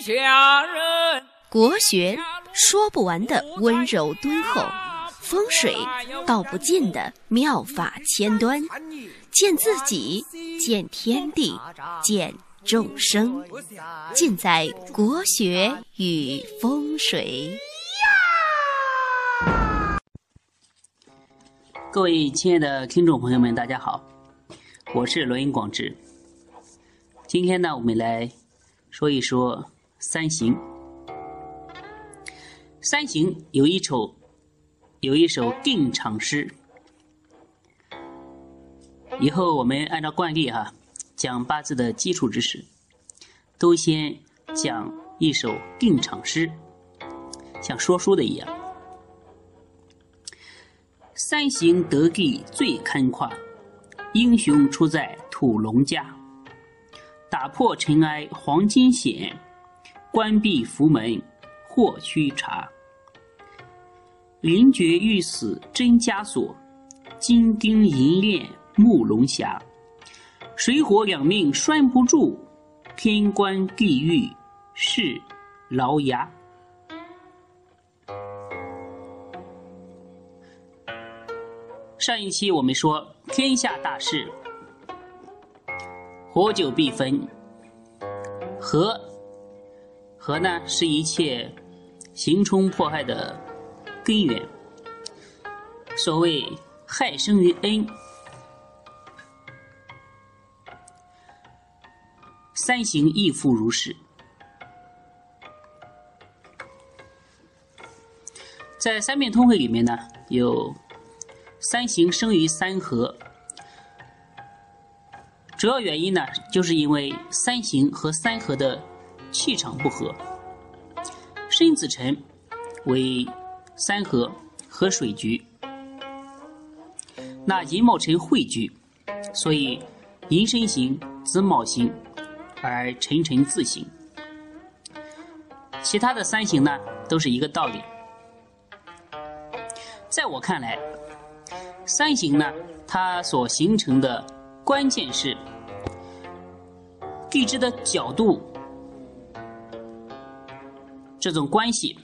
下人。国学说不完的温柔敦厚，风水道不尽的妙法千端，见自己，见天地，见众生，尽在国学与风水。各位亲爱的听众朋友们，大家好，我是罗云广志。今天呢，我们来说一说三行。三行有一首有一首定场诗，以后我们按照惯例哈，讲八字的基础知识，都先讲一首定场诗，像说书的一样。三行得地最堪夸，英雄出在土龙家。打破尘埃黄金险，关闭福门祸须查。灵觉欲死真枷锁，金钉银链木龙匣。水火两命拴不住，天官地狱是牢牙。上一期我们说天下大事，合久必分。和和呢是一切行冲迫害的。根源，所谓害生于恩，三行亦复如是。在《三变通会》里面呢，有三行生于三合，主要原因呢，就是因为三行和三合的气场不合，申子辰为。三合和水局，那寅卯辰汇聚，所以寅申行、子卯行，而辰辰自行。其他的三行呢，都是一个道理。在我看来，三行呢，它所形成的关键是地支的角度，这种关系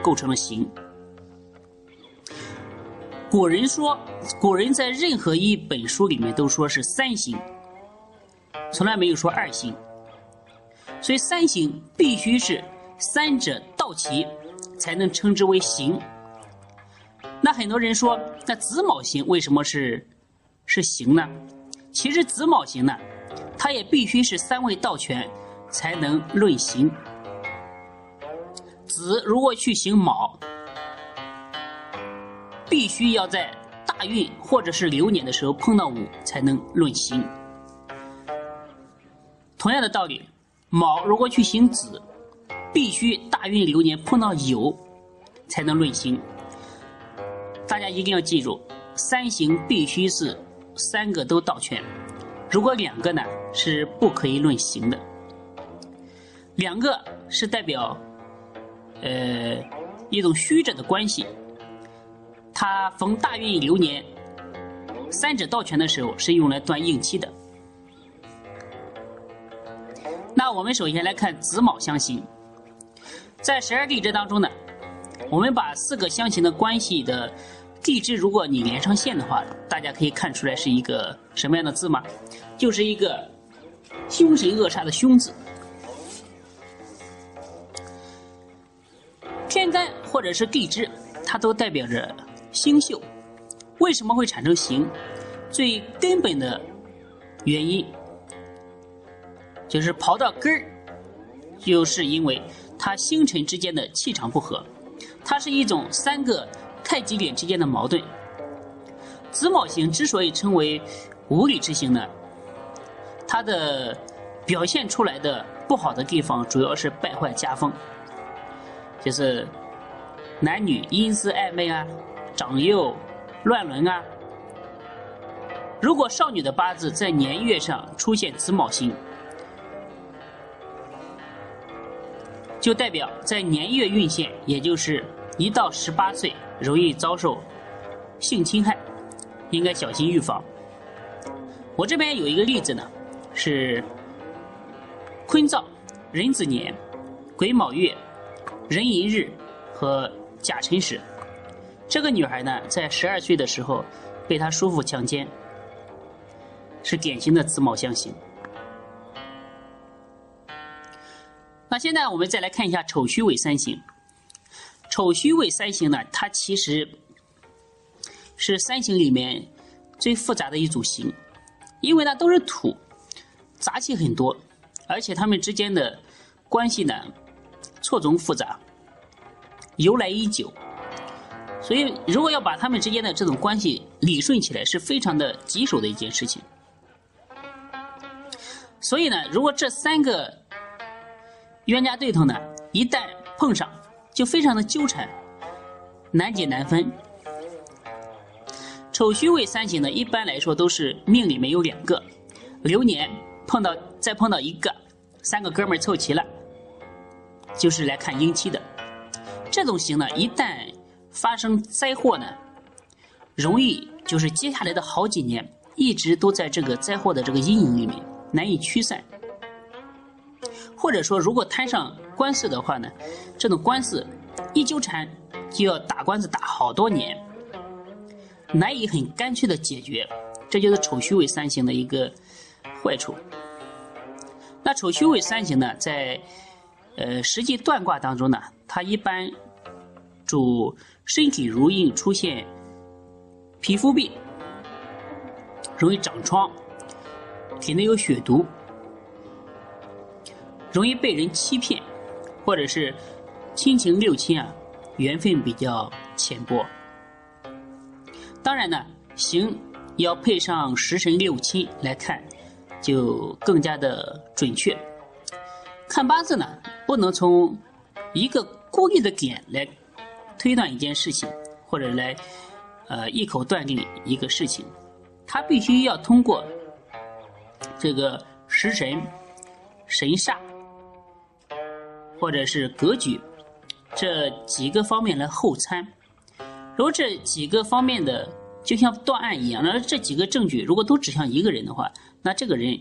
构成了形。古人说，古人在任何一本书里面都说是三行，从来没有说二行。所以三行必须是三者到齐，才能称之为行。那很多人说，那子卯行为什么是是行呢？其实子卯行呢，它也必须是三位到全，才能论行。子如果去行卯。必须要在大运或者是流年的时候碰到午，才能论行。同样的道理，卯如果去行子，必须大运流年碰到酉，才能论行。大家一定要记住，三行必须是三个都到全，如果两个呢是不可以论行的。两个是代表，呃，一种虚着的关系。它逢大运流年，三者到全的时候是用来断应期的。那我们首先来看子卯相刑，在十二地支当中呢，我们把四个相刑的关系的地支，如果你连上线的话，大家可以看出来是一个什么样的字吗？就是一个凶神恶煞的凶字。天干或者是地支，它都代表着。星宿为什么会产生形？最根本的原因就是刨到根儿，就是因为它星辰之间的气场不合，它是一种三个太极点之间的矛盾。子卯星之所以称为无理之星呢，它的表现出来的不好的地方主要是败坏家风，就是男女阴私暧昧啊。长幼乱伦啊！如果少女的八字在年月上出现子卯星，就代表在年月运线，也就是一到十八岁，容易遭受性侵害，应该小心预防。我这边有一个例子呢，是坤造壬子年癸卯月、壬寅日和甲辰时。这个女孩呢，在十二岁的时候被她叔父强奸，是典型的子卯相刑。那现在我们再来看一下丑戌未三刑。丑戌未三刑呢，它其实是三刑里面最复杂的一组刑，因为呢都是土，杂气很多，而且它们之间的关系呢错综复杂，由来已久，所以如果要把他们之间的这种关系理顺起来，是非常的棘手的一件事情。所以呢，如果这三个冤家对头呢，一旦碰上，就非常的纠缠，难解难分。丑戌未三刑呢，一般来说都是命里面有两个，流年碰到再碰到一个，三个哥们儿凑齐了，就是来看阴期的。这种型呢，一旦发生灾祸呢，容易就是接下来的好几年一直都在这个灾祸的这个阴影里面，难以驱散。或者说，如果摊上官司的话呢，这种官司一纠缠就要打官司打好多年，难以很干脆的解决，这就是丑戌未三刑的一个坏处。那丑戌未三刑呢，在呃实际断卦当中呢，它一般主身体如印出现皮肤病，容易长疮，体内有血毒。容易被人欺骗，或者是亲情六亲啊，缘分比较浅薄。当然呢，行要配上食神六亲来看，就更加的准确。看八字呢，不能从一个固定的点来推断一件事情，或者来呃一口断定一个事情，它必须要通过这个食神、神煞。或者是格局这几个方面来后参，如果这几个方面的就像断案一样，那这几个证据如果都指向一个人的话，那这个人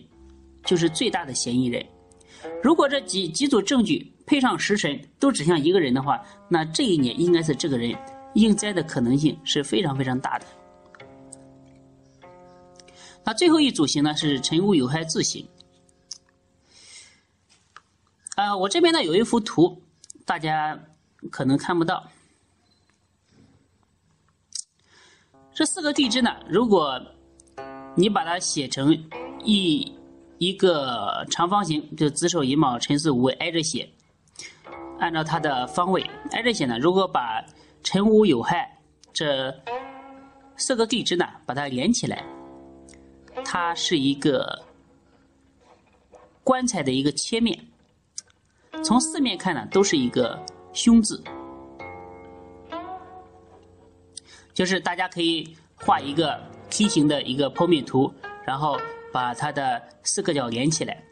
就是最大的嫌疑人。如果这几几组证据配上时辰都指向一个人的话，那这一年应该是这个人应灾的可能性是非常非常大的。那最后一组型呢是辰午有害自刑。啊，我这边呢有一幅图，大家可能看不到。这四个地支呢，如果你把它写成一一个长方形，就子丑寅卯辰巳午未挨着写，按照它的方位挨着写呢。如果把辰午酉亥这四个地支呢，把它连起来，它是一个棺材的一个切面。从四面看呢，都是一个“凶”字，就是大家可以画一个梯形的一个剖面图，然后把它的四个角连起来，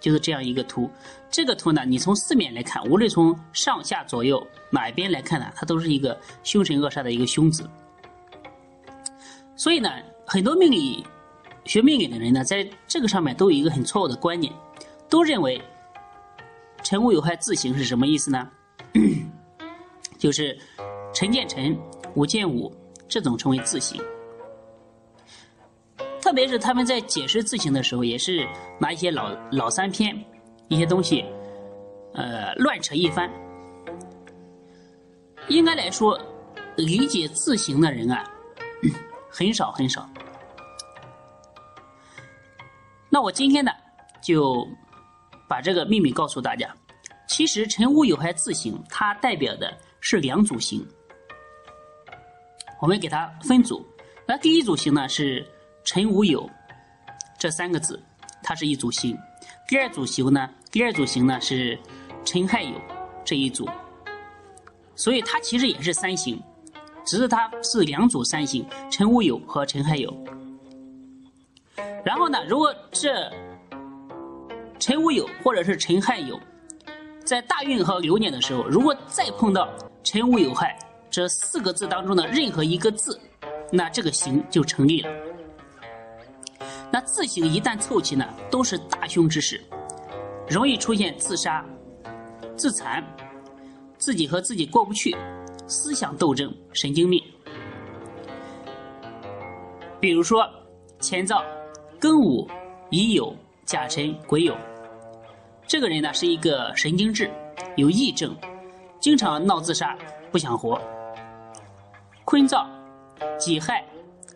就是这样一个图。这个图呢，你从四面来看，无论从上下左右哪一边来看呢，它都是一个凶神恶煞的一个“凶”字。所以呢，很多命理学命理的人呢，在这个上面都有一个很错误的观念，都认为。辰午有害自刑是什么意思呢？就是辰见辰，午见午，这种称为自刑。特别是他们在解释字形的时候，也是拿一些老老三篇一些东西，呃，乱扯一番。应该来说，理解字形的人啊，很少很少。那我今天呢，就。把这个秘密告诉大家，其实辰午酉亥字形，它代表的是两组形。我们给它分组，那第一组形呢是辰午酉这三个字，它是一组刑；第二组刑呢，第二组刑呢是辰亥酉这一组，所以它其实也是三刑，只是它是两组三刑：辰午酉和辰亥酉。然后呢，如果这辰午酉或者是辰亥酉，在大运和流年的时候，如果再碰到辰午酉亥这四个字当中的任何一个字，那这个刑就成立了。那字形一旦凑齐呢，都是大凶之事，容易出现自杀、自残，自己和自己过不去，思想斗争，神经病。比如说，乾燥、庚午、乙酉、甲辰、癸酉，这个人呢是一个神经质，有癔症，经常闹自杀，不想活。坤燥、己亥、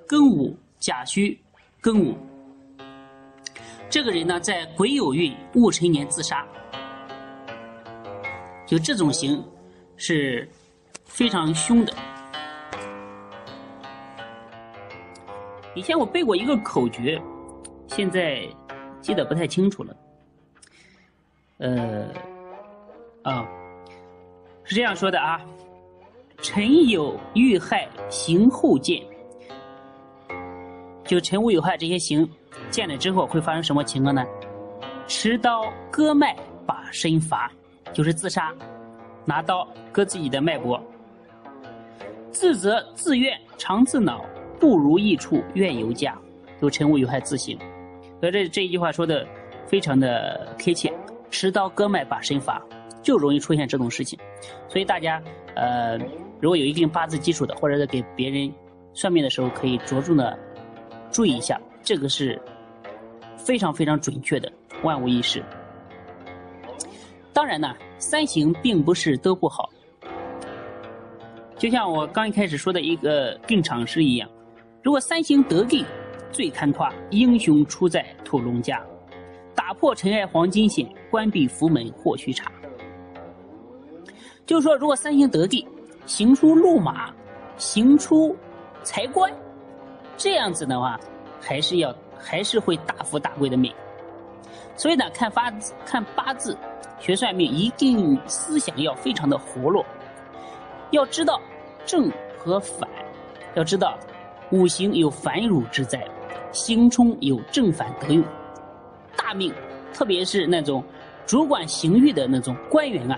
庚午、甲戌、庚午。这个人呢，在癸酉运戊辰年自杀，就这种刑是非常凶的。以前我背过一个口诀，现在记得不太清楚了。呃，啊，是这样说的啊：辰酉遇害，刑后见。就辰午酉亥这些刑。见了之后会发生什么情况呢？持刀割脉，把身伐，就是自杀，拿刀割自己的脉搏。自责自怨常自恼，不如意处怨尤加，有辰午有害自省。所以这这一句话说的非常的贴切。持刀割脉，把身伐，就容易出现这种事情。所以大家呃，如果有一定八字基础的，或者是给别人算命的时候，可以着重的注意一下，这个是。非常非常准确的，万无一失。当然呢，三行并不是都不好。就像我刚一开始说的一个定场诗一样，如果三行得定，最堪夸，英雄出在屠龙家，打破尘埃黄金险，关闭福门或须查。就是说，如果三行得地，行出路马，行出财官，这样子的话，还是要。还是会大富大贵的命，所以呢，看八字、看八字、学算命，一定思想要非常的活络，要知道正和反，要知道五行有繁缛之灾，行冲有正反得用，大命，特别是那种主管刑狱的那种官员啊，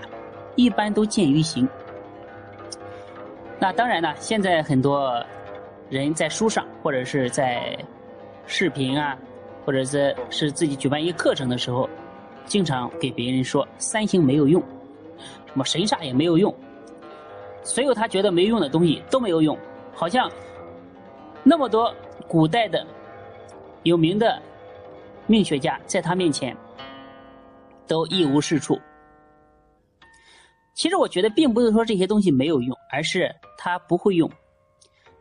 一般都见于行。那当然呢，现在很多人在书上或者是在。视频啊，或者是是自己举办一个课程的时候，经常给别人说三星没有用，什么神煞也没有用，所有他觉得没用的东西都没有用，好像那么多古代的有名的命学家在他面前都一无是处。其实我觉得并不是说这些东西没有用，而是他不会用。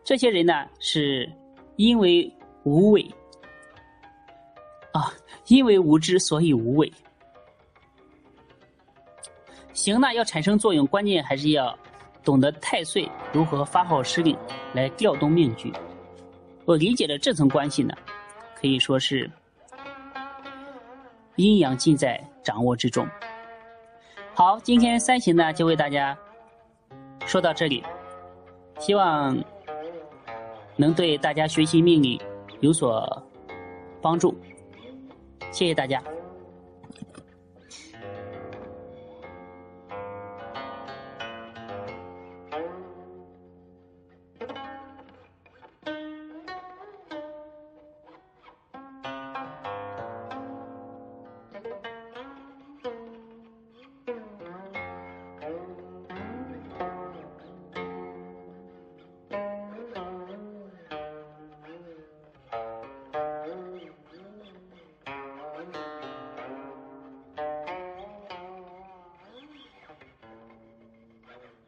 这些人呢，是因为无畏。啊，因为无知，所以无畏。行呢，要产生作用，关键还是要懂得太岁如何发号施令来调动命局。我理解的这层关系呢，可以说是阴阳尽在掌握之中。好，今天三行呢就为大家说到这里，希望能对大家学习命理有所帮助。谢谢大家。